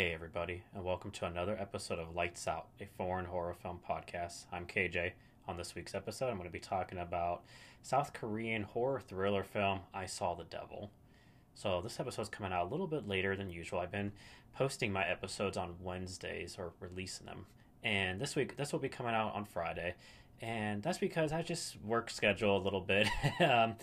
Hey, everybody, and welcome to another episode of Lights Out, a foreign horror film podcast. I'm KJ. On this week's episode, I'm going to be talking about South Korean horror thriller film I Saw the Devil. So, this episode's coming out a little bit later than usual. I've been posting my episodes on Wednesdays or releasing them, and this week, this will be coming out on Friday, and that's because I just work schedule a little bit. um,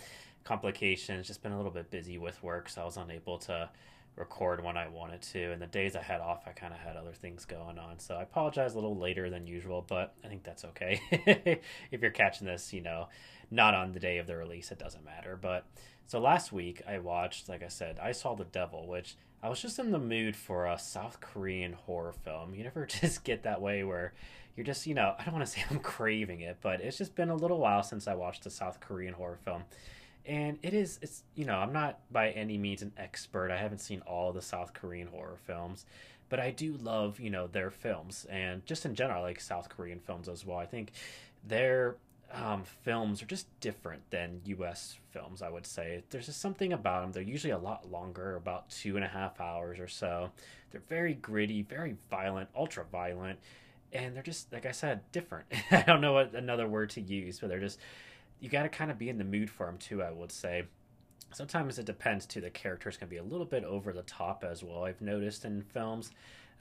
complications, just been a little bit busy with work, so I was unable to record when I wanted to. And the days I had off, I kind of had other things going on. So I apologize a little later than usual, but I think that's okay. if you're catching this, you know, not on the day of the release, it doesn't matter. But so last week I watched, like I said, I Saw the Devil, which I was just in the mood for a South Korean horror film. You never just get that way where you're just, you know, I don't want to say I'm craving it, but it's just been a little while since I watched a South Korean horror film and it is it's you know i'm not by any means an expert. I haven't seen all the south korean horror films but i do love you know their films. And just in general I like south korean films as well. I think their um, films are just different than us films i would say. There's just something about them they're usually a lot longer about two and a half hours or so. They're very gritty very violent ultra violent and they're just like i said different. I don't know what another word to use but they're just you got to kind of be in the mood for them too. I would say. Sometimes it depends too. The characters can be a little bit over the top as well. I've noticed in films.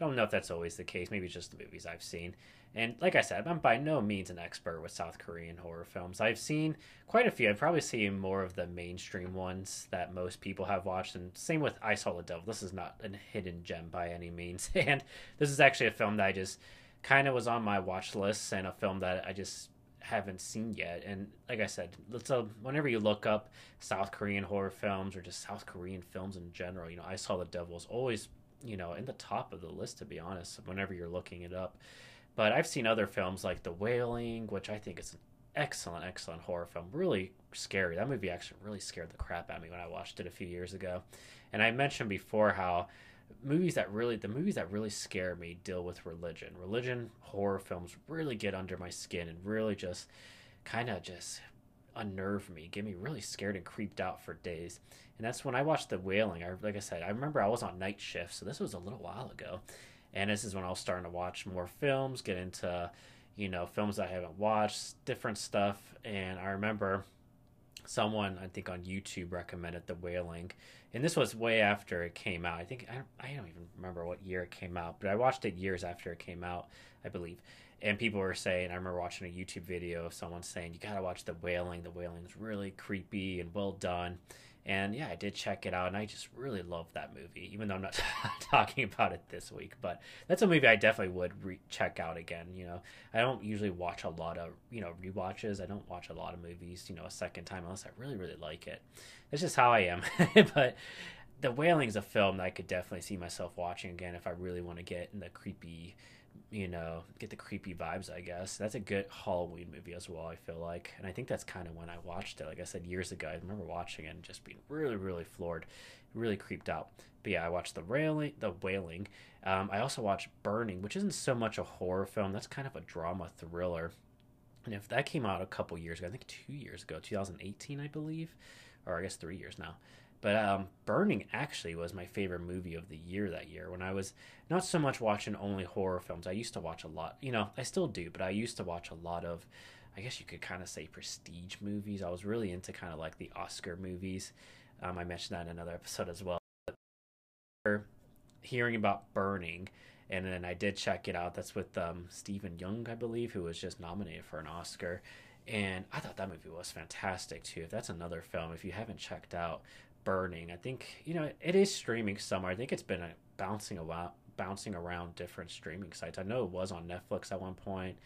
I don't know if that's always the case. Maybe just the movies I've seen. And like I said, I'm by no means an expert with South Korean horror films. I've seen quite a few. I've probably seen more of the mainstream ones that most people have watched. And same with I Saw the Devil. This is not a hidden gem by any means. And this is actually a film that I just kind of was on my watch list and a film that I just haven't seen yet. And like I said, let's uh, whenever you look up South Korean horror films or just South Korean films in general, you know, I saw the Devil is always you know in the top of the list to be honest. Whenever you're looking it up, but I've seen other films like The Wailing, which I think is an excellent, excellent horror film. Really scary. That movie actually really scared the crap out of me when I watched it a few years ago. And I mentioned before how movies that really the movies that really scare me deal with religion. Religion horror films really get under my skin and really just kind of just unnerve me get me really scared and creeped out for days. And that's when i watched the wailing. I like i said i remember i was on night shift so this was a little while ago. And this is when i was starting to watch more films get into you know films i haven't watched different stuff. And i remember someone I think on YouTube recommended The Wailing, and this was way after it came out. I think I, I don't even remember what year it came out, but I watched it years after it came out, I believe. And people were saying, I remember watching a YouTube video of someone saying, "You gotta watch The Wailing. The Wailing is really creepy and well done." And yeah, I did check it out, and I just really love that movie, even though I'm not talking about it this week. But that's a movie I definitely would re- check out again. You know, I don't usually watch a lot of you know re-watches. I don't watch a lot of movies, you know, a second time unless I really really like it. That's just how I am. but The Wailing is a film that I could definitely see myself watching again if I really want to get in the creepy you know, get the creepy vibes, I guess. That's a good Halloween movie as well, I feel like. And I think that's kind of when I watched it. Like I said years ago, I remember watching it and just being really, really floored, really creeped out. But yeah, I watched the railing, the wailing. Um, I also watched Burning, which isn't so much a horror film. That's kind of a drama thriller. And if that came out a couple years ago, I think two years ago, 2018, I believe, or I guess three years now. But um, Burning actually was my favorite movie of the year that year when I was not so much watching only horror films. I used to watch a lot, you know, I still do, but I used to watch a lot of, I guess you could kind of say prestige movies. I was really into kind of like the Oscar movies. Um, I mentioned that in another episode as well. Hearing about Burning, and then I did check it out. That's with um, Steven Yeun, I believe, who was just nominated for an Oscar and I thought that movie was fantastic too. If that's another film, if you haven't checked out burning. I think you know it is streaming somewhere. I think it's been a, bouncing around, bouncing around different streaming sites. I know it was on Netflix at one point.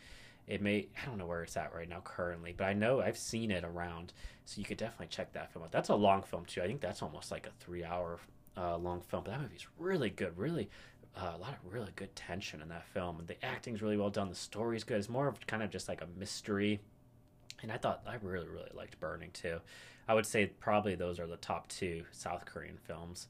It may I don't know where it's at right now currently, but I know I've seen it around. So you could definitely check that film out. That's a long film too. I think that's almost like a three-hour uh, long film. But that movie's really good. Really, uh, a lot of really good tension in that film. The acting's really well done. The story's good. It's more of kind of just like a mystery and I thought I really really liked Burning too. I would say probably those are the top two South Korean films,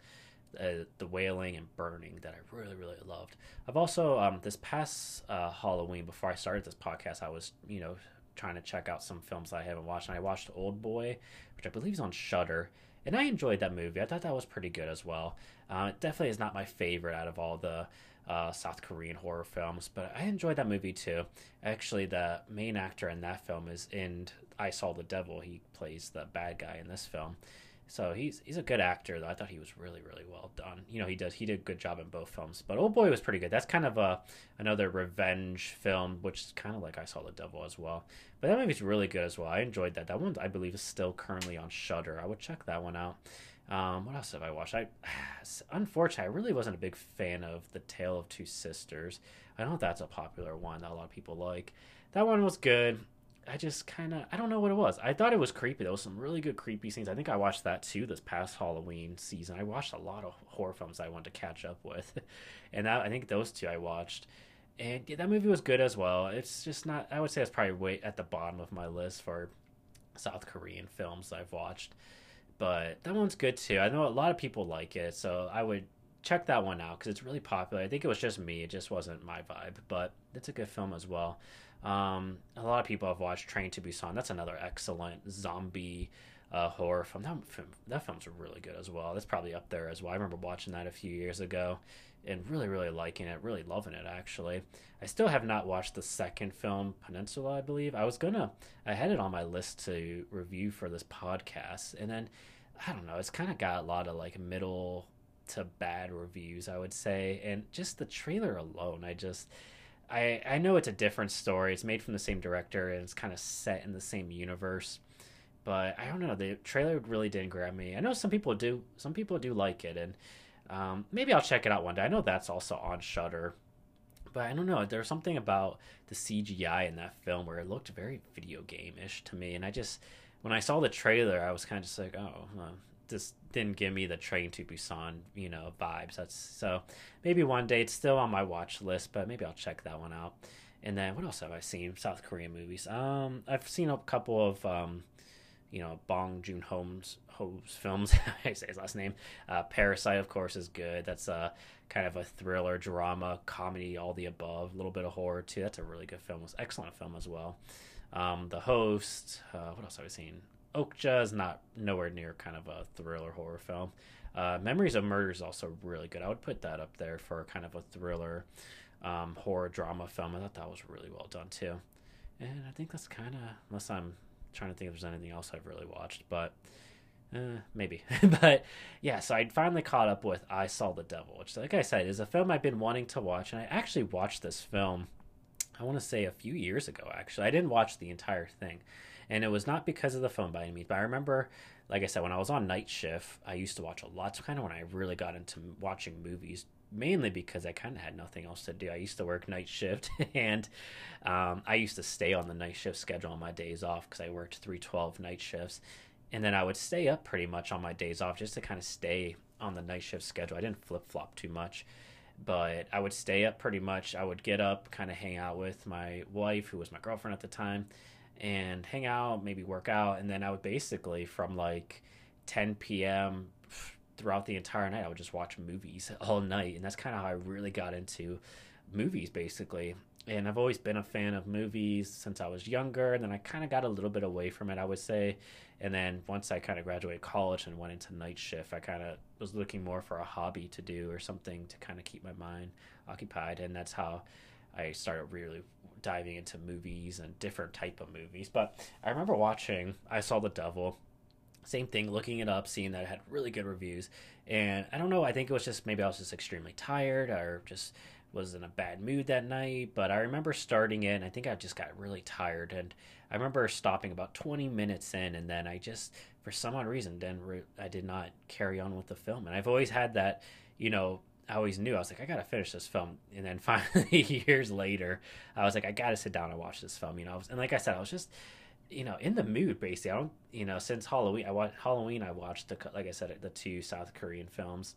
uh, The Wailing and Burning that I really really loved. I've also um, this past uh, Halloween before I started this podcast, I was you know trying to check out some films I haven't watched, and I watched Old Boy, which I believe is on Shudder. and I enjoyed that movie. I thought that was pretty good as well. Uh, it definitely is not my favorite out of all the uh, South Korean horror films, but I enjoyed that movie too. Actually, the main actor in that film is in I Saw the Devil. He plays the bad guy in this film. So he's he's a good actor. Though I thought he was really really well done. You know he does he did a good job in both films. But Old Boy was pretty good. That's kind of a another revenge film, which is kind of like I Saw the Devil as well. But that movie's really good as well. I enjoyed that. That one I believe is still currently on Shudder. I would check that one out. Um, what else have I watched? I unfortunately I really wasn't a big fan of The Tale of Two Sisters. I know that's a popular one that a lot of people like. That one was good. I just kind of I don't know what it was. I thought it was creepy. There was some really good creepy scenes. I think I watched that too this past Halloween season. I watched a lot of horror films I wanted to catch up with, and that, I think those two I watched. And yeah, that movie was good as well. It's just not. I would say it's probably way at the bottom of my list for South Korean films I've watched, but that one's good too. I know a lot of people like it, so I would check that one out because it's really popular. I think it was just me; it just wasn't my vibe, but it's a good film as well. Um, a lot of people have watched Train to Busan. That's another excellent zombie uh, horror film. That, film. that film's really good as well. That's probably up there as well. I remember watching that a few years ago and really, really liking it, really loving it actually. I still have not watched the second film, Peninsula, I believe. I was gonna, I had it on my list to review for this podcast, and then I don't know, it's kind of got a lot of like middle to bad reviews, I would say, and just the trailer alone, I just I I know it's a different story. It's made from the same director and it's kind of set in the same universe. But I don't know. The trailer really didn't grab me. I know some people do. Some people do like it, and um, maybe I'll check it out one day. I know that's also on Shudder, but I don't know. There's something about the CGI in that film where it looked very video game ish to me, and I just when I saw the trailer, I was kind of just like, oh, this didn't give me the train to Busan, you know, vibes. That's so maybe one day it's still on my watch list, but maybe I'll check that one out. And then what else have I seen? South Korean movies. Um, I've seen a couple of um, you know, Bong Joon Ho's films. I say his last name. Uh, Parasite, of course, is good. That's a kind of a thriller, drama, comedy, all the above. A little bit of horror too. That's a really good film. It's excellent film as well. Um, the Host. Uh, what else have I seen? Okja is not nowhere near kind of a thriller horror film. Uh, Memories of Murder is also really good. I would put that up there for kind of a thriller um, horror drama film. I thought that was really well done too. And I think that's kind of, unless I'm trying to think if there's anything else I've really watched, but uh, maybe. but yeah, so I finally caught up with I Saw the Devil, which, like I said, is a film I've been wanting to watch. And I actually watched this film, I want to say a few years ago, actually. I didn't watch the entire thing and it was not because of the phone by any means. But I remember, like I said, when I was on night shift, I used to watch a lot. So kind of when I really got into watching movies, mainly because I kind of had nothing else to do. I used to work night shift, and um, I used to stay on the night shift schedule on my days off because I worked three twelve night shifts, and then I would stay up pretty much on my days off just to kind of stay on the night shift schedule. I didn't flip flop too much but I would stay up pretty much. I would get up, kind of hang out with my wife, who was my girlfriend at the time, and hang out, maybe work out, and then I would basically from like 10 p.m. throughout the entire night, I would just watch movies all night, and that's kind of how I really got into movies, basically. And I've always been a fan of movies since I was younger, and then I kind of got a little bit away from it, I would say. And then once I kind of graduated college and went into night shift, I kind of was looking more for a hobby to do or something to kind of keep my mind occupied, and that's how I started really diving into movies and different type of movies. But I remember watching I Saw the Devil. Same thing, looking it up, seeing that it had really good reviews. And I don't know, I think it was just maybe I was just extremely tired or just was in a bad mood that night. But I remember starting it and I think I just got really tired. And I remember stopping about 20 minutes in and then I just, for some odd reason, then re- I did not carry on with the film. And I've always had that, you know, I always knew I was like I gotta finish this film, and then finally years later, I was like I gotta sit down and watch this film. You know, and like I said, I was just you know in the mood basically. I don't you know since Halloween I watched Halloween I watched the like I said the two South Korean films,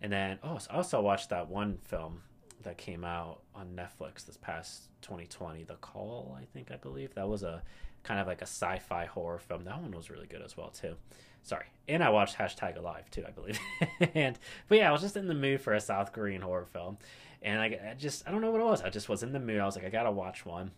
and then oh I also watched that one film that came out on Netflix this past 2020, The Call I think I believe that was a kind of like a sci-fi horror film. That one was really good as well too. Sorry, and I watched hashtag Alive too, I believe. and but yeah, I was just in the mood for a South Korean horror film, and I, I just I don't know what it was. I just was in the mood. I was like, I gotta watch one,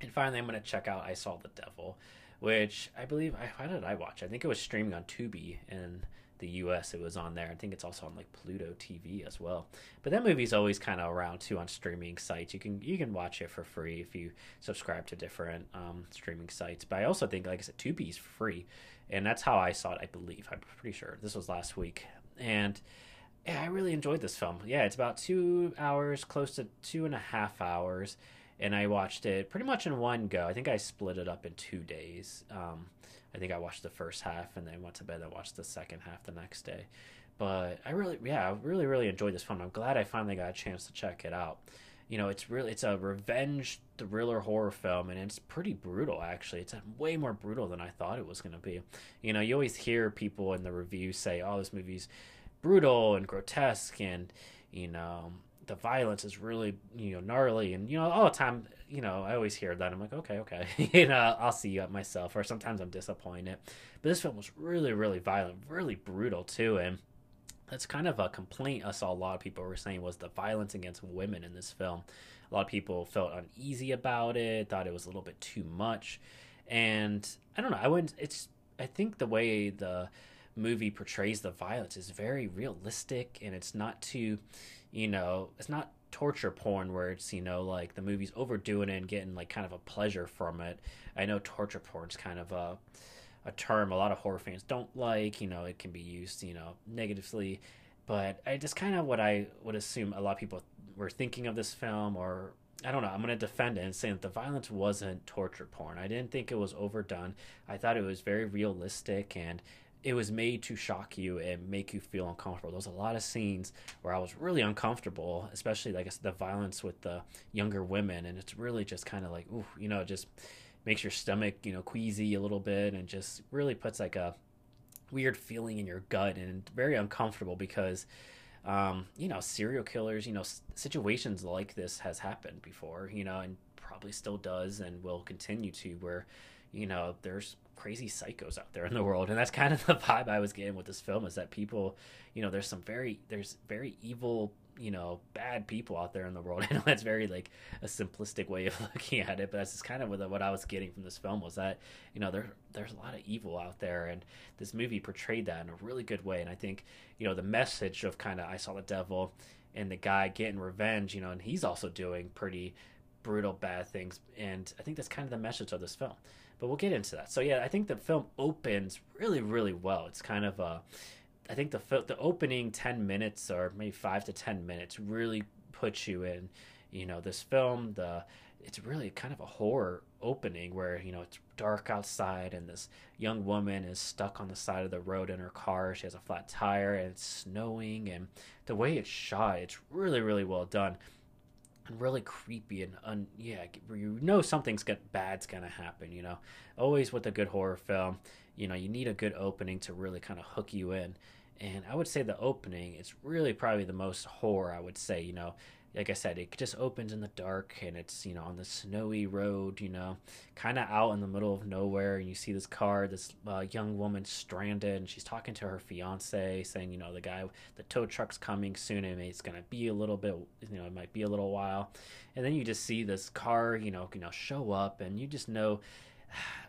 and finally I'm gonna check out I Saw the Devil, which I believe I how did I watch? I think it was streaming on Tubi in the U.S. It was on there. I think it's also on like Pluto TV as well. But that movie's always kind of around too on streaming sites. You can you can watch it for free if you subscribe to different um, streaming sites. But I also think, like I said, Tubi's free, and that's how I saw it. I believe I'm pretty sure this was last week, and yeah, I really enjoyed this film. Yeah, it's about two hours, close to two and a half hours, and I watched it pretty much in one go. I think I split it up in two days. Um, I think I watched the first half and then went to bed and watched the second half the next day. But I really, yeah, I really, really enjoyed this film. I'm glad I finally got a chance to check it out. You know, it's really, it's a revenge thriller horror film, and it's pretty brutal. Actually, it's way more brutal than I thought it was going to be. You know, you always hear people in the reviews say, "Oh, this movie's brutal and grotesque and you know the violence is really you know gnarly and you know all the time you know i always hear that i'm like okay okay you know i'll see it myself or sometimes i'm disappointed but this film was really really violent really brutal too and that's kind of a complaint i saw a lot of people were saying was the violence against women in this film. A lot of people felt uneasy about it thought it was a little bit too much. And i don't know i wouldn't it's i think the way the movie portrays the violence is very realistic and it's not too you know it's not torture porn where it's you know like the movie's overdoing it and getting like kind of a pleasure from it. I know torture porn's kind of a a term a lot of horror fans don't like you know it can be used you know negatively but i just kind of what i would assume a lot of people were thinking of this film or I don't know. I'm to defend it and say that the violence wasn't torture porn. I didn't think it was overdone. I thought it was very realistic and it was made to shock you and make you feel uncomfortable. There was a lot of scenes where I was really uncomfortable, especially like the violence with the younger women, and it's really just kind of like, ooh, you know, just makes your stomach, you know, queasy a little bit, and just really puts like a weird feeling in your gut and very uncomfortable because. Um, you know, serial killers, you know, situations like this has happened before, you know, and probably still does and will continue to where, you know, there's crazy psychos out there in the world and that's kind of the vibe i was getting with this film is that people you know there's some very there's very evil you know bad people out there in the world i know that's very like a simplistic way of looking at it but that's just kind of what, i was getting from this film was that you know there there's a lot of evil out there and this movie portrayed that in a really good way and i think you know the message of kind of i saw the devil and the guy getting revenge you know and he's also doing pretty brutal bad things and i think that's kind of the message of this film but we'll get into that. So yeah, I think the film opens really, really well. It's kind of a, I think the the opening ten minutes or maybe five to ten minutes really puts you in, you know, this film. The it's really kind of a horror opening where you know it's dark outside and this young woman is stuck on the side of the road in her car. She has a flat tire and it's snowing and the way it's shot, it's really, really well done and really creepy and un, yeah, you know something's got bad's gonna happen. You know, always with a good horror film, you know, you need a good opening to really kind of hook you in. And I would say the opening is really probably the most horror. I would say, you know, like I said, it just opens in the dark and it's, you know, on the snowy road, you know, kind of out in the middle of nowhere. And you see this car, this uh, young woman stranded, and she's talking to her fiance, saying, you know, the guy, the tow truck's coming soon and it's going to be a little bit, you know, it might be a little while. And then you just see this car, you know, you know, show up and you just know,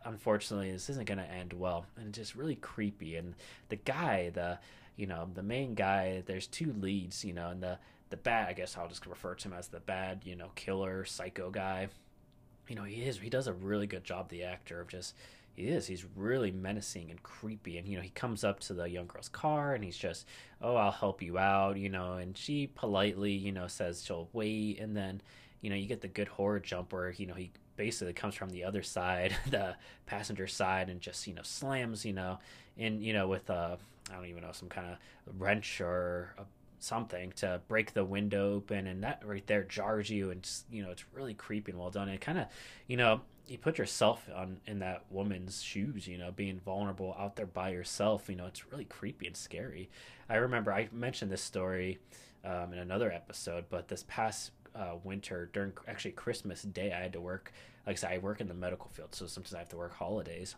unfortunately, this isn't going to end well. And it's just really creepy. And the guy, the, you know, the main guy, there's two leads, you know, and the, the bad I guess I'll just refer to him as the bad, you know, killer, psycho guy. You know, he is he does a really good job, the actor, of just he is. He's really menacing and creepy. And, you know, he comes up to the young girl's car and he's just, oh, I'll help you out, you know, and she politely, you know, says she'll wait. And then, you know, you get the good horror jump where, you know, he basically it comes from the other side, the passenger side, and just, you know, slams, you know, in, you know, with, a I don't even know, some kind of wrench or a something to break the window open and that right there jars you and you know it's really creepy and well done. And kind of you know you put yourself on in that woman's shoes you know being vulnerable out there by yourself you know it's really creepy and scary. I remember i mentioned this story um, in another episode but this past uh, winter during actually christmas day i had to work like i said i work in the medical field so sometimes i have to work holidays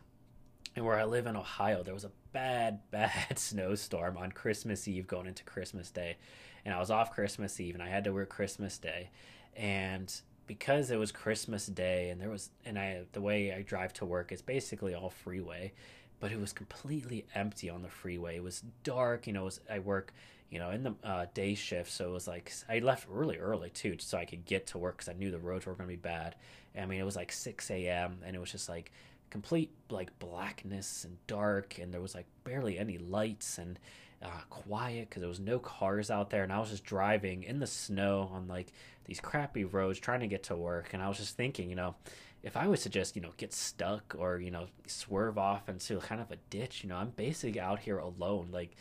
and where I live in Ohio, there was a bad, bad snowstorm on Christmas Eve going into Christmas Day. And I was off Christmas Eve and I had to work Christmas Day. And because it was Christmas Day and there was and I the way I drive to work is basically all freeway, but it was completely empty on the freeway. It was dark, you know. Was, I work, you know, in the uh, day shift, so it was like I left really early too, so I could get to work because I knew the roads were going to be bad. I mean, it was like six a.m. and it was just like complete like blackness and dark, and there was like barely any lights and uh, quiet because there was no cars out there, and I was just driving in the snow on like these crappy roads trying to get to work, and I was just thinking, you know, if I was to just you know get stuck or you know swerve off into kind of a ditch, you know, I'm basically out here alone, like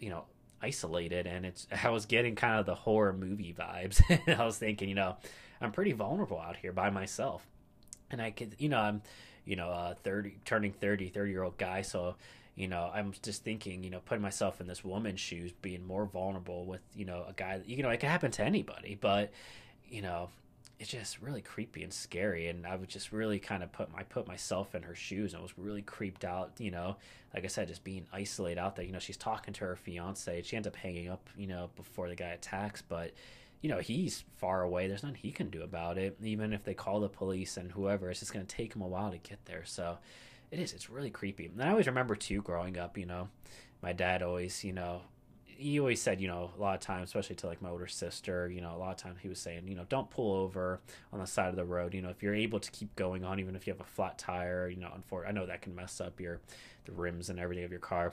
you know isolated and it's I was getting kind of the horror movie vibes. I was thinking, you know, I'm pretty vulnerable out here by myself. And I could, you know, I'm, you know, uh 30 turning 30, 30 year old guy, so you know, I'm just thinking, you know, putting myself in this woman's shoes, being more vulnerable with, you know, a guy, you know, it can happen to anybody, but, you know, it's just really creepy and scary. And I would just really kind of put my, put myself in her shoes and I was really creeped out, you know, like I said, just being isolated out there, you know, she's talking to her fiance, she ends up hanging up, you know, before the guy attacks, but, you know, he's far away. There's nothing he can do about it. Even if they call the police and whoever, it's just going to take him a while to get there. So, it is. It's really creepy. And I always remember too, growing up. You know, my dad always, you know, he always said, you know, a lot of times, especially to like my older sister, you know, a lot of times he was saying, you know, don't pull over on the side of the road. You know, if you're able to keep going on, even if you have a flat tire, you know, unfor- I know that can mess up your the rims and everything of your car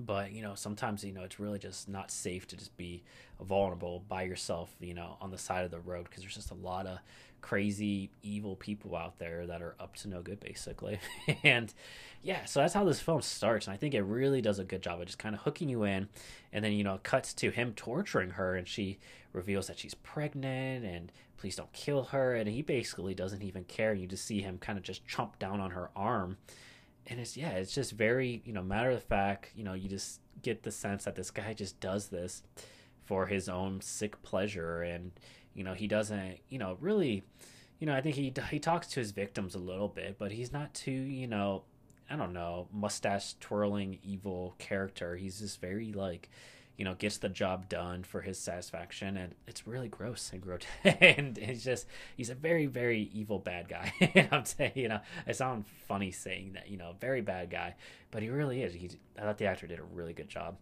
but you know sometimes you know it's really just not safe to just be vulnerable by yourself you know on the side of the road because there's just a lot of crazy evil people out there that are up to no good basically. And yeah so that's how this film starts and i think it really does a good job of just kind of hooking you in and then you know cuts to him torturing her and she reveals that she's pregnant and please don't kill her and he basically doesn't even care and you just see him kind of just chomp down on her arm and it's yeah, it's just very you know matter of fact. You know, you just get the sense that this guy just does this for his own sick pleasure, and you know he doesn't you know really. You know, I think he he talks to his victims a little bit, but he's not too, you know, I don't know, mustache twirling evil character. He's just very like, you know, gets the job done for his satisfaction, and it's really gross and grotesque. and it's just he's a very, very evil bad guy. and I'm saying, you know, I sound funny saying that, you know, very bad guy, but he really is. He, I thought the actor did a really good job.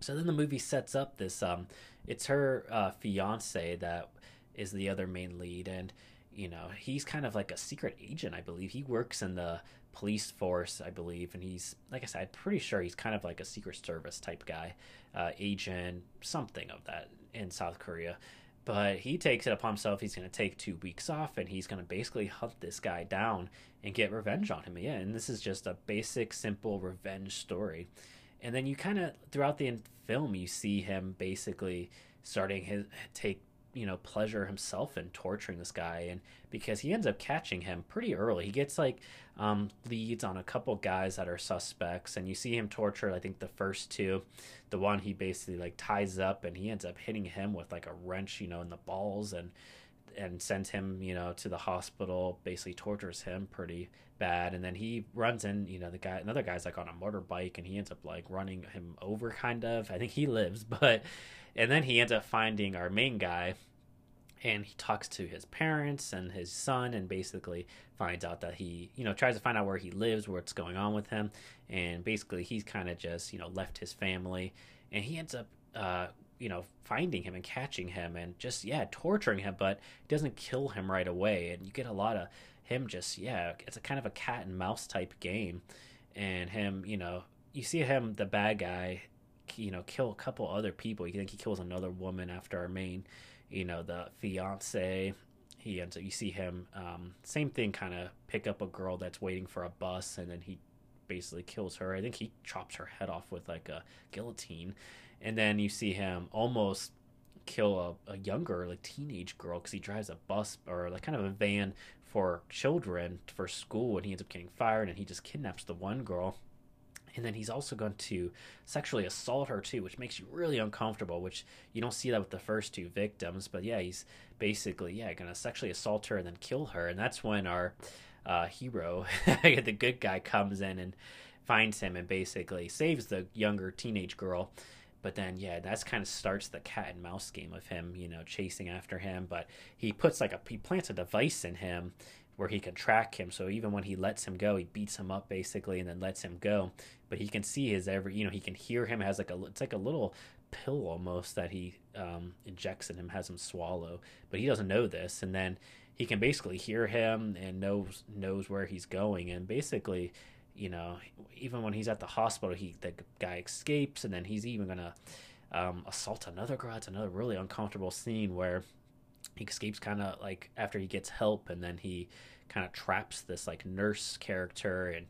So then the movie sets up this. Um, it's her uh, fiance that is the other main lead, and you know he's kind of like a secret agent i believe he works in the police force i believe and he's like i said I'm pretty sure he's kind of like a secret service type guy uh, agent, something of that in South Korea. But he takes it upon himself. He's going to take two weeks off and he's going to basically hunt this guy down and get revenge on him. Yeah, and this is just a basic, simple revenge story. And then you kind of, throughout the film, you see him basically starting his take you know pleasure himself in torturing this guy and because he ends up catching him pretty early. He gets like um, leads on a couple guys that are suspects and you see him torture i think the first two. The one he basically like ties up and he ends up hitting him with like a wrench you know in the balls and and sends him you know to the hospital basically tortures him pretty bad. And then he runs in you know the guy another guy's like on a motorbike and he ends up like running him over kind of. I think he lives but and then he ends up finding our main guy and he talks to his parents and his son and basically finds out that he you know tries to find out where he lives what's going on with him. And basically he's kind of just you know left his family. And he ends up uh, you know finding him and catching him and just yeah torturing him but doesn't kill him right away. And you get a lot of him just yeah it's a kind of a cat and mouse type game. And him you know you see him the bad guy you know kill a couple other people. You think he kills another woman after our main you know the fiance. He ends up you see him um, same thing kind of pick up a girl that's waiting for a bus and then he basically kills her. I think he chops her head off with like a guillotine. And then you see him almost kill a, a younger like teenage girl because he drives a bus or like kind of a van for children for school and he ends up getting fired and he just kidnaps the one girl and then he's also going to sexually assault her too, which makes you really uncomfortable. Which you don't see that with the first two victims, but yeah, he's basically yeah going to sexually assault her and then kill her, and that's when our uh, hero, the good guy, comes in and finds him and basically saves the younger teenage girl. but then yeah that's kind of starts the cat and mouse game of him you know chasing after him but he puts like a he plants a device in him where he can track him. So even when he lets him go he beats him up basically and then lets him go. But he can see his every you know he can hear him has like a it's like a little pill almost that he um, injects in him has him swallow. But he doesn't know this. And then he can basically hear him and knows knows where he's going. And basically you know even when he's at the hospital he the guy escapes. And then he's even gonna um, assault another girl it's another really uncomfortable scene where he escapes kind of like after he gets help and then he kind of traps this like nurse character and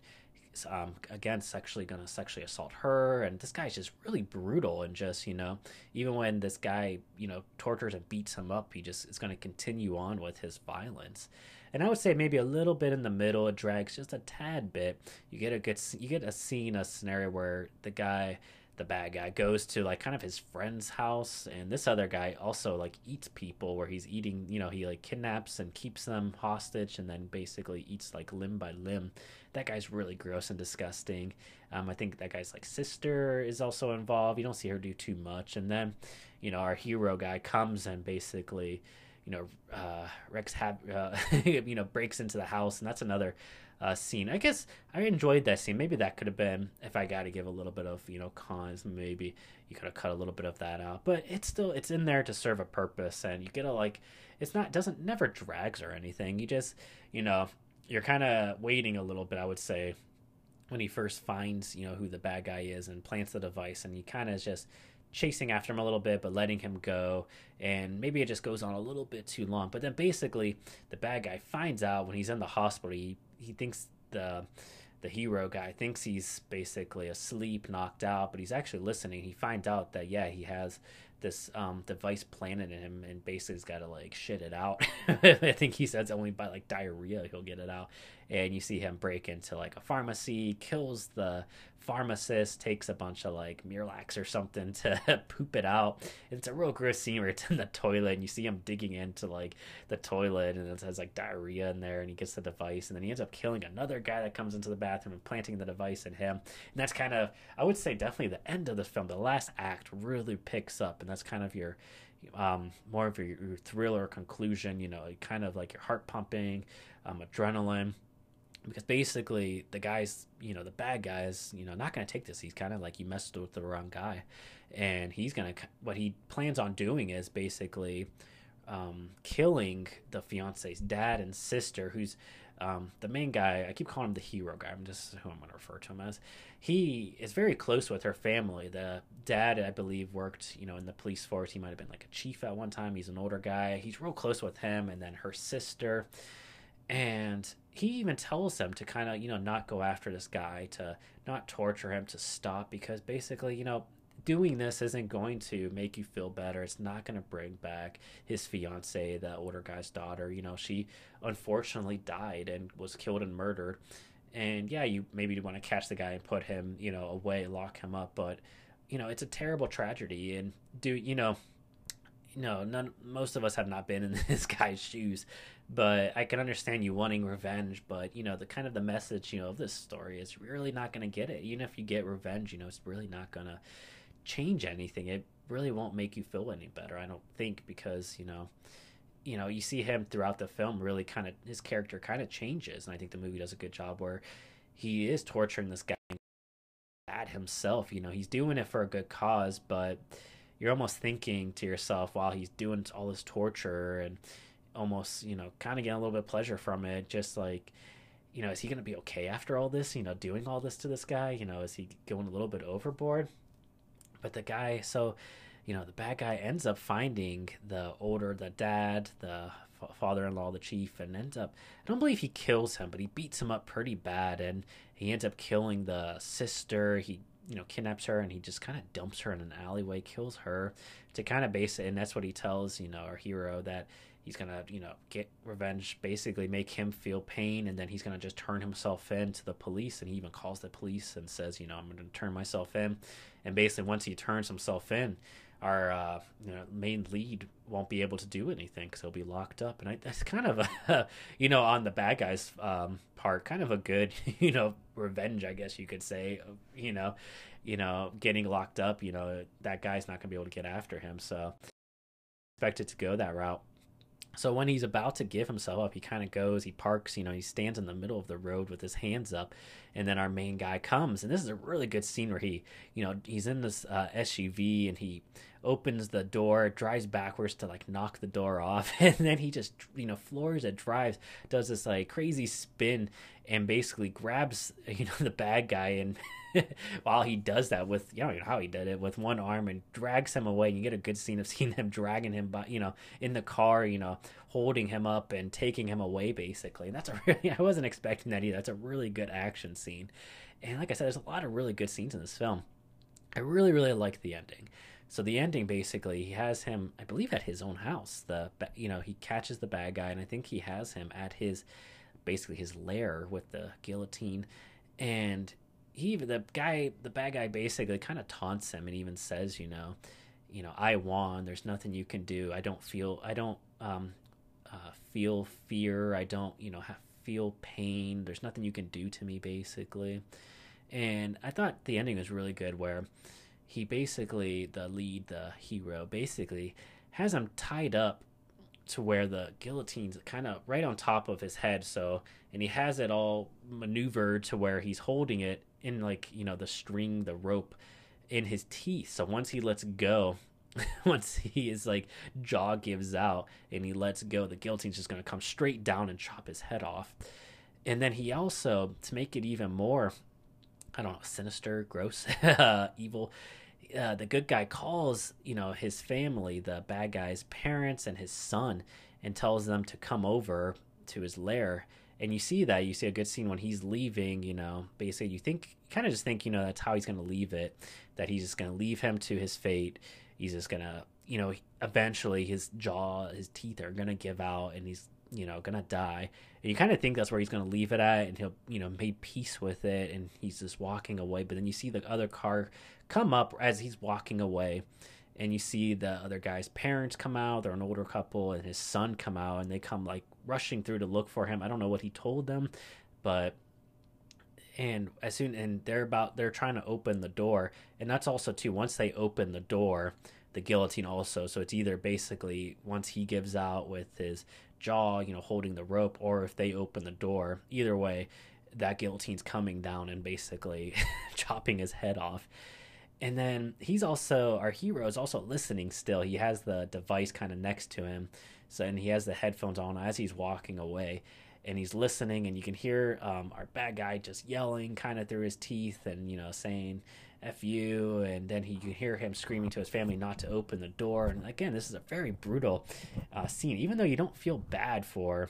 um, again sexually gonna sexually assault her and this guy's just really brutal and just you know even when this guy you know tortures and beats him up he just is gonna continue on with his violence. And I would say maybe a little bit in the middle it drags just a tad bit. You get a good you get a scene a scenario where the guy the bad guy goes to like kind of his friend's house and this other guy also like eats people where he's eating you know he like kidnaps and keeps them hostage and then basically eats like limb by limb. That guy's really gross and disgusting. Um, i think that guy's like sister is also involved. You don't see her do too much. And then you know our hero guy comes and basically you know uh, rex have uh, you know breaks into the house. And that's another uh, scene. I guess I enjoyed that scene. Maybe that could have been if I got to give a little bit of you know cons. Maybe you could have cut a little bit of that out, but it's still it's in there to serve a purpose, and you get a like it's not doesn't never drags or anything. You just you know you're kind of waiting a little bit. I would say when he first finds you know who the bad guy is and plants the device, and he kind of just chasing after him a little bit, but letting him go. And maybe it just goes on a little bit too long. But then basically, the bad guy finds out when he's in the hospital. He he thinks the the hero guy thinks he's basically asleep, knocked out, but he's actually listening. He finds out that yeah, he has this um, device planted in him, and basically he's got to like shit it out. I think he says only by like diarrhea he'll get it out. And you see him break into like a pharmacy, kills the pharmacist, takes a bunch of like Miralax or something to poop it out. It's a real gross scene where it's in the toilet, and you see him digging into like the toilet, and it has like diarrhea in there, and he gets the device, and then he ends up killing another guy that comes into the bathroom and planting the device in him. And that's kind of, I would say, definitely the end of the film. The last act really picks up, and that's kind of your um, more of your, your, thriller conclusion, you know, kind of like your heart pumping, um, adrenaline. Because basically the guys you know the bad guys you know not to take this. He's kind of like you messed with the wrong guy. And he's to what he plans on doing is basically um, killing the fiance's dad and sister who's um, the main guy i keep calling him the hero guy. I'm just who i'm going to refer to him as. He is very close with her family. The dad i believe worked you know in the police force. He might have been like a chief at one time. He's an older guy. He's real close with him and then her sister. And he even tells them to kind of you know not go after this guy to not torture him to stop because basically you know doing this isn't going to make you feel better it's not going to bring back his fiance the older guy's daughter you know she unfortunately died and was killed and murdered and yeah you maybe want to catch the guy and put him you know away lock him up but you know it's a terrible tragedy and do you know no, none. Most of us have not been in this guy's shoes, but I can understand you wanting revenge. But you know, the kind of the message you know of this story is really not going to get it. Even if you get revenge, you know, it's really not going to change anything. It really won't make you feel any better. I don't think because you know, you know, you see him throughout the film. Really, kind of his character kind of changes, and I think the movie does a good job where he is torturing this guy at himself. You know, he's doing it for a good cause, but you're almost thinking to yourself while he's doing all this torture and almost you know kind of getting a little bit of pleasure from it just like you know is he going to be okay after all this you know doing all this to this guy you know is he going a little bit overboard but the guy so you know the bad guy ends up finding the older the dad the father-in-law the chief and ends up i don't believe he kills him but he beats him up pretty bad and he ends up killing the sister. He you know kidnaps her and he just kind of dumps her in an alleyway kills her to kind of base it and that's what he tells you know our hero that he's gonna you know get revenge basically make him feel pain and then he's gonna just turn himself in to the police and he even calls the police and says you know i'm gonna turn myself in and basically once he turns himself in our uh, you know main lead won't be able to do anything because he'll be locked up, and I, that's kind of a you know on the bad guys um, part, kind of a good you know revenge, I guess you could say. You know, you know, getting locked up, you know that guy's not gonna be able to get after him, so expect it to go that route. So when he's about to give himself up, he kind of goes, he parks, you know, he stands in the middle of the road with his hands up, and then our main guy comes, and this is a really good scene where he, you know, he's in this uh, SUV and he opens the door, drives backwards to like knock the door off, and then he just, you know, floors it, drives, does this like crazy spin, and basically grabs, you know, the bad guy and while he does that with you know how he did it with one arm and drags him away. And you get a good scene of seeing him dragging him, by you know, in the car, you know, holding him up and taking him away basically. And that's a really I wasn't expecting that either. That's a really good action scene. And like I said, there's a lot of really good scenes in this film. I really really like the ending. So the ending basically, he has him, I believe, at his own house. The you know he catches the bad guy, and I think he has him at his basically his lair with the guillotine, and he the guy the bad guy basically kind of taunts him and even says you know you know i won. There's nothing you can do. I don't feel i don't um uh, feel fear. I don't you know have, feel pain. There's nothing you can do to me basically. And i thought the ending was really good where he basically the lead the hero basically has him tied up to where the guillotine's kind of right on top of his head so and he has it all maneuvered to where he's holding it in like you know the string the rope in his teeth so once he lets go once he is like jaw gives out and he lets go the guillotine's just going to come straight down and chop his head off. And then he also to make it even more i don't know sinister gross evil. Uh, the good guy calls you know his family the bad guy's parents and his son and tells them to come over to his lair. And you see that you see a good scene when he's leaving you know basically you think kind of just think you know that's how he's going to leave it that he's just going to leave him to his fate. He's just going to you know eventually his jaw his teeth are going to give out and he's you know to die. And you kind of think that's where he's to leave it at and he'll you know make peace with it and he's just walking away. But then you see the other car come up as he's walking away and you see the other guy's parents come out they're an older couple and his son come out and they come like rushing through to look for him. I don't know what he told them but and as soon and they're about they're trying to open the door and that's also too once they open the door the guillotine also. So it's either basically once he gives out with his jaw you know holding the rope or if they open the door either way that guillotine's coming down and basically chopping his head off. And then he's also our hero is also listening still. He has the device kind of next to him so and he has the headphones on as he's walking away and he's listening and you can hear um, our bad guy just yelling kind of through his teeth and you know saying f you and then he you hear him screaming to his family not to open the door and again this is a very brutal uh, scene even though you don't feel bad for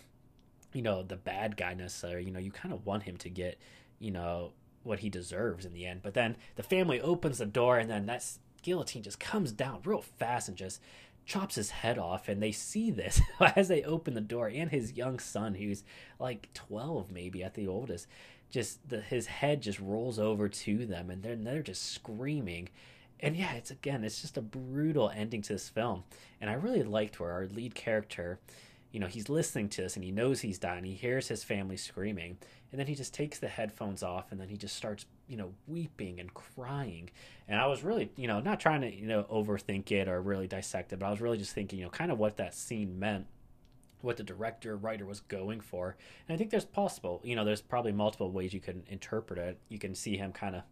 you know the bad guy necessarily you know you kind of want him to get you know what he deserves in the end. But then the family opens the door, and then that guillotine just comes down real fast and just chops his head off. And they see this as they open the door, and his young son, who's like 12 maybe at the oldest, just the, his head just rolls over to them, and they're they're just screaming. And yeah, it's again, it's just a brutal ending to this film. And I really liked where our lead character you know, he's listening to this and he knows he's dying. He hears his family screaming. And then he just takes the headphones off and then he just starts, you know, weeping and crying. And I was really, you know, not trying to, you know, overthink it or really dissect it, but I was really just thinking, you know, kind of what that scene meant what the director writer was going for and i think there's possible you know there's probably multiple ways you can interpret it you can see him kind of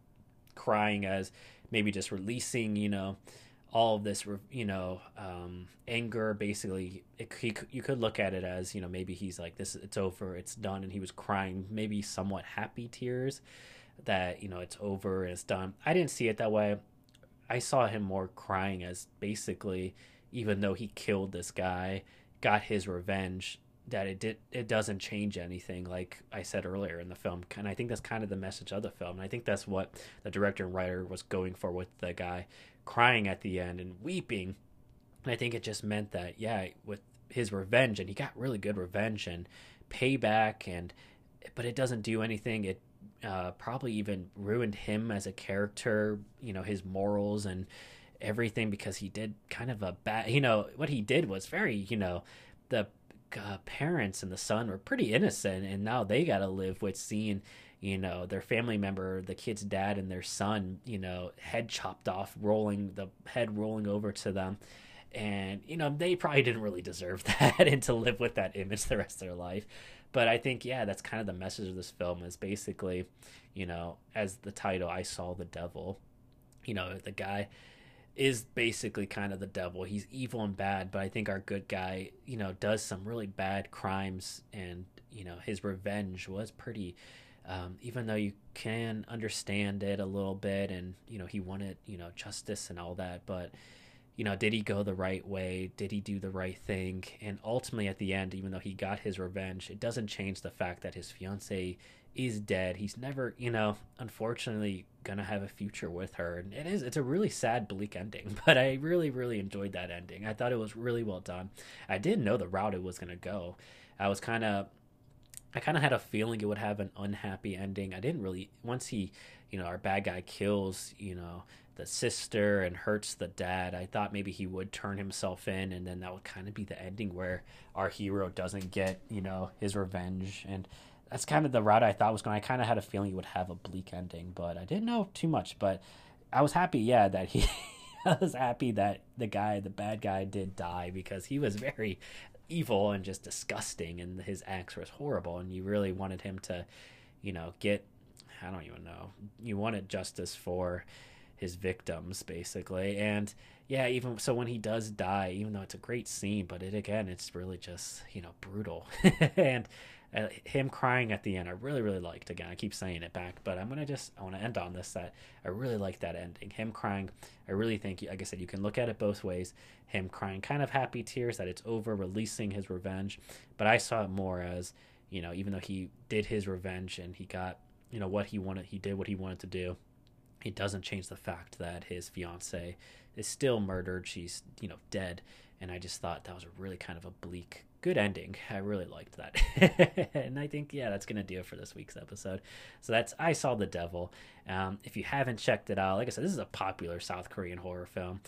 crying as maybe just releasing you know all of this, you know, um, anger. Basically, it, he, you could look at it as, you know, maybe he's like, "This, it's over, it's done," and he was crying, maybe somewhat happy tears, that you know it's over and it's done. I didn't see it that way. I saw him more crying as basically, even though he killed this guy, got his revenge. That it did, it doesn't change anything, like I said earlier in the film, and I think that's kind of the message of the film. And I think that's what the director and writer was going for with the guy crying at the end and weeping. And I think it just meant that, yeah, with his revenge, and he got really good revenge and payback, and but it doesn't do anything. It uh, probably even ruined him as a character, you know, his morals and everything because he did kind of a bad. You know what he did was very. You know the uh, parents and the son were pretty innocent, and now they got to live with seeing you know their family member the kid's dad and their son you know head chopped off rolling the head rolling over to them and you know they probably didn't really deserve that and to live with that image the rest of their life but i think yeah that's kind of the message of this film is basically you know as the title i saw the devil you know the guy is basically kind of the devil. He's evil and bad but i think our good guy you know does some really bad crimes and you know his revenge was pretty um, even though you can understand it a little bit and you know he wanted you know justice and all that but you know did he go the right way? Did he do the right thing? And ultimately at the end even though he got his revenge it doesn't change the fact that his fiance is dead. He's never you know unfortunately gonna have a future with her. And it is it's a really sad bleak ending but i really really enjoyed that ending. I thought it was really well done. I didn't know the route it was gonna go. I was kind of I kind of had a feeling it would have an unhappy ending. I didn't really once he, you know, our bad guy kills, you know, the sister and hurts the dad. I thought maybe he would turn himself in and then that would kind of be the ending where our hero doesn't get, you know, his revenge. And that's kind of the route I thought was going. I kind of had a feeling he would have a bleak ending, but I didn't know too much, but I was happy, yeah, that he I was happy that the guy, the bad guy, did die because he was very evil and just disgusting, and his acts were horrible. And you really wanted him to, you know, get I don't even know. You wanted justice for his victims, basically. And yeah, even so, when he does die, even though it's a great scene, but it again, it's really just you know brutal. and uh, him crying at the end, I really really liked. Again, I keep saying it back, but I'm gonna just I want to end on this. That I really like that ending. Him crying, I really think, like I said, you can look at it both ways. Him crying, kind of happy tears that it's over, releasing his revenge. But I saw it more as you know, even though he did his revenge and he got you know what he wanted, he did what he wanted to do. It doesn't change the fact that his fiance is still murdered. She's you know dead, and I just thought that was a really kind of a bleak good ending. I really liked that. and I think, yeah, that's going to do it for this week's episode. So that's I Saw the Devil. Um, if you haven't checked it out, like I said, this is a popular South Korean horror film.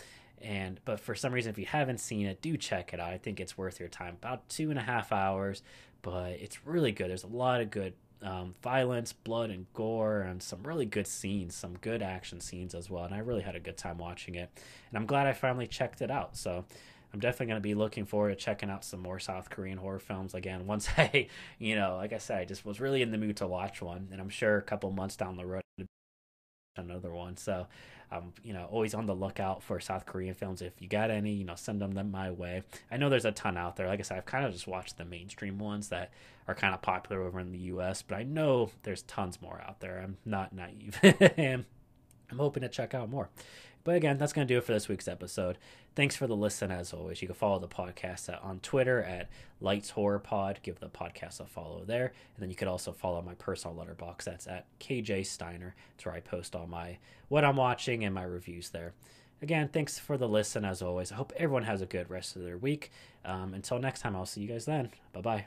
And but for some reason, if you haven't seen it, do check it out. I think it's worth your time. About two and a half hours, but it's really good. There's a lot of good um, violence, blood, and gore, and some really good scenes, some good action scenes as well. And I really had a good time watching it. And I'm glad I finally checked it out. So I'm definitely going to be looking forward to checking out some more South Korean horror films again. Once I, you know, like I said, I just was really in the mood to watch one, and I'm sure a couple months down the road, another one. So, um, you know, always on the lookout for South Korean films. If you got any, you know, send them my way. I know there's a ton out there. Like I said, I've kind of just watched the mainstream ones that are kind of popular over in the U.S., but I know there's tons more out there. I'm not naive, I'm hoping to check out more. But again, that's going to do it for this week's episode. Thanks for the listen, as always. You can follow the podcast on Twitter at Lights Horror Pod. Give the podcast a follow there. And then you could also follow my personal Letterboxd. That's at KJ Steiner. It's where I post all my what I'm watching and my reviews there. Again, thanks for the listen, as always. I hope everyone has a good rest of their week. Um, until next time, I'll see you guys then. Bye bye.